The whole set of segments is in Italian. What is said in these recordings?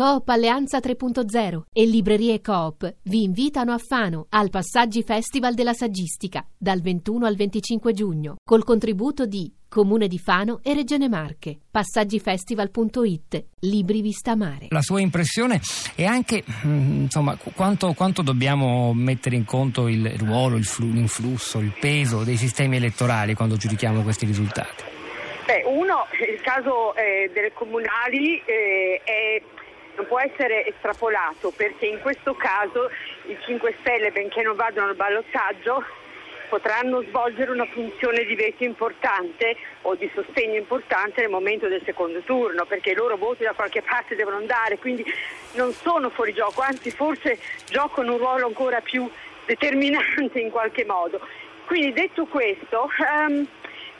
Coop Alleanza 3.0 e Librerie Coop vi invitano a Fano al Passaggi Festival della Saggistica dal 21 al 25 giugno col contributo di Comune di Fano e Regione Marche. Passaggifestival.it Libri Vista Mare. La sua impressione è anche mm, insomma, quanto, quanto dobbiamo mettere in conto il ruolo, il flu, l'influsso, il peso dei sistemi elettorali quando giudichiamo questi risultati? Beh, uno, il caso eh, delle comunali eh, è non può essere estrapolato perché in questo caso i 5 Stelle, benché non vadano al ballottaggio, potranno svolgere una funzione di veto importante o di sostegno importante nel momento del secondo turno, perché i loro voti da qualche parte devono andare, quindi non sono fuori gioco, anzi forse giocano un ruolo ancora più determinante in qualche modo. Quindi detto questo, um,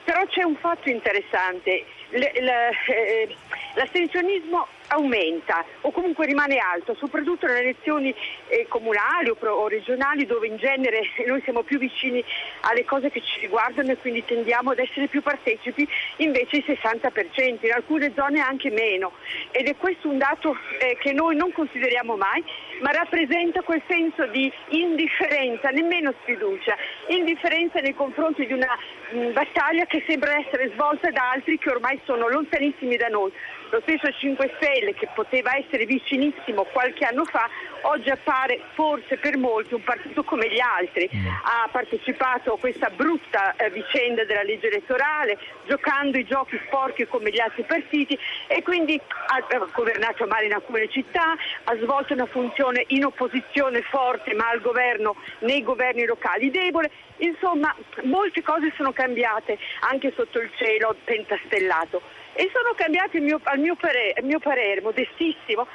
però c'è un fatto interessante, eh, l'astensionismo aumenta o comunque rimane alto, soprattutto nelle elezioni eh, comunali o, pro, o, regionali dove in genere noi siamo più vicini alle cose che ci riguardano e quindi tendiamo ad essere più partecipi, invece il 60%, in alcune zone anche meno. Ed è questo un dato eh, che noi non consideriamo mai, ma rappresenta quel senso di indifferenza, nemmeno sfiducia, indifferenza nei confronti di una mh, battaglia che sembra essere svolta da altri che ormai sono lontanissimi da noi. Lo stesso 5 Stelle che poteva essere vicinissimo qualche anno fa, oggi appare forse per molti un partito come gli altri. Mm. Ha partecipato a questa brutta eh, vicenda della legge elettorale, giocando i giochi sporchi come gli altri partiti e quindi ha, ha governato male in alcune città, ha svolto una funzione in opposizione forte ma al governo nei governi locali debole. Insomma, molte cose sono cambiate anche sotto il cielo pentastellato e sono cambiati mio, al mio parere, mio parere modestissimo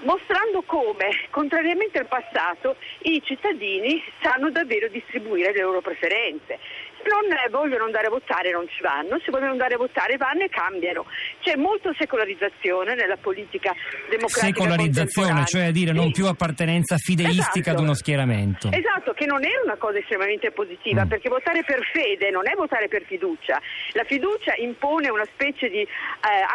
mostrando come, contrariamente al passato, i cittadini sanno davvero distribuire le loro preferenze non vogliono andare a votare non ci vanno, se vogliono andare a votare vanno e cambiano. C'è molta secolarizzazione nella politica democratica. Secolarizzazione, cioè a dire sì. non più appartenenza fideistica esatto. ad uno schieramento. Esatto, che non era una cosa estremamente positiva, mm. perché votare per fede non è votare per fiducia. La fiducia impone una specie di eh,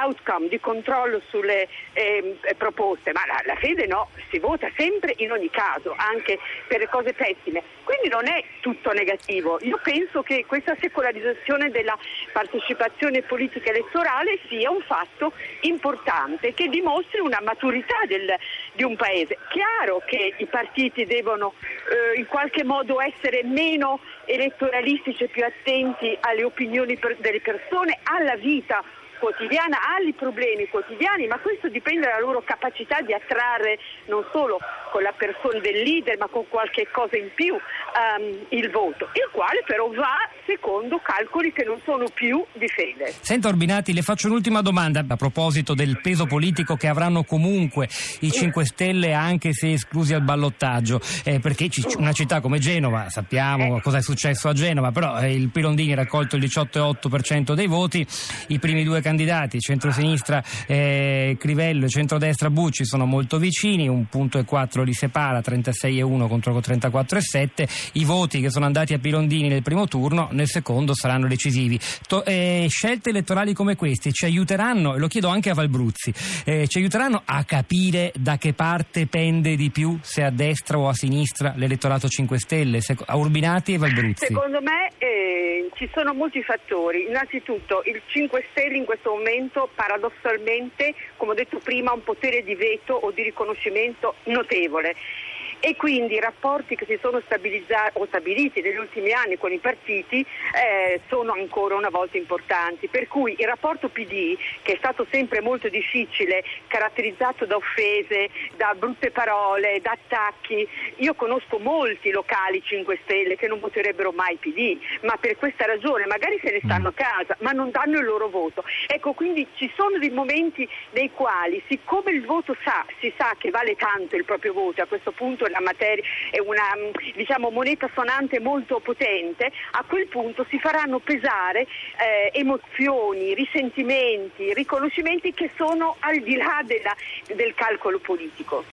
outcome, di controllo sulle eh, proposte, ma la, la fede no, si vota sempre in ogni caso, anche per le cose pessime. Quindi non è tutto negativo. Io penso che questa secolarizzazione della partecipazione politica elettorale sia un fatto importante che dimostri una maturità del, di un paese. Chiaro che i partiti devono eh, in qualche modo essere meno elettoralistici e più attenti alle opinioni per, delle persone, alla vita quotidiana, ai problemi quotidiani, ma questo dipende dalla loro capacità di attrarre non solo con la persona del leader, ma con qualche cosa in più um, il voto, il quale però va secondo calcoli che non sono più di fede. Senta Orbinati, le faccio un'ultima domanda a proposito del peso politico che avranno comunque i 5 Stelle anche se esclusi al ballottaggio, eh, perché una città come Genova, sappiamo eh. cosa è successo a Genova, però eh, il Pirondini ha raccolto il 18,8% dei voti, i primi due candidati, centrosinistra eh, Crivello e centrodestra Bucci sono molto vicini, un punto e quattro li separa, 36,1 contro 34,7, i voti che sono andati a Pirondini nel primo turno nel secondo saranno decisivi. To- eh, scelte elettorali come queste ci aiuteranno, e lo chiedo anche a Valbruzzi, eh, ci aiuteranno a capire da che parte pende di più, se a destra o a sinistra, l'elettorato 5 Stelle, se- a Urbinati e Valbruzzi? Secondo me eh, ci sono molti fattori. Innanzitutto il 5 Stelle in questo momento paradossalmente, come ho detto prima, un potere di veto o di riconoscimento notevole e quindi i rapporti che si sono stabiliti negli ultimi anni con i partiti eh, sono ancora una volta importanti. Per cui il rapporto PD, che è stato sempre molto difficile, caratterizzato da offese, da brutte parole, da attacchi, io conosco molti locali 5 Stelle che non voterebbero mai PD, ma per questa ragione magari se ne stanno a casa, ma non danno il loro voto. Ecco, quindi ci sono dei momenti nei quali, siccome il voto sa, si sa che vale tanto il proprio voto, a questo punto una, materia, è una mm, diciamo, moneta sonante molto potente, a quel punto si faranno pesare eh, emozioni, risentimenti, riconoscimenti che sono al di là della, del calcolo politico.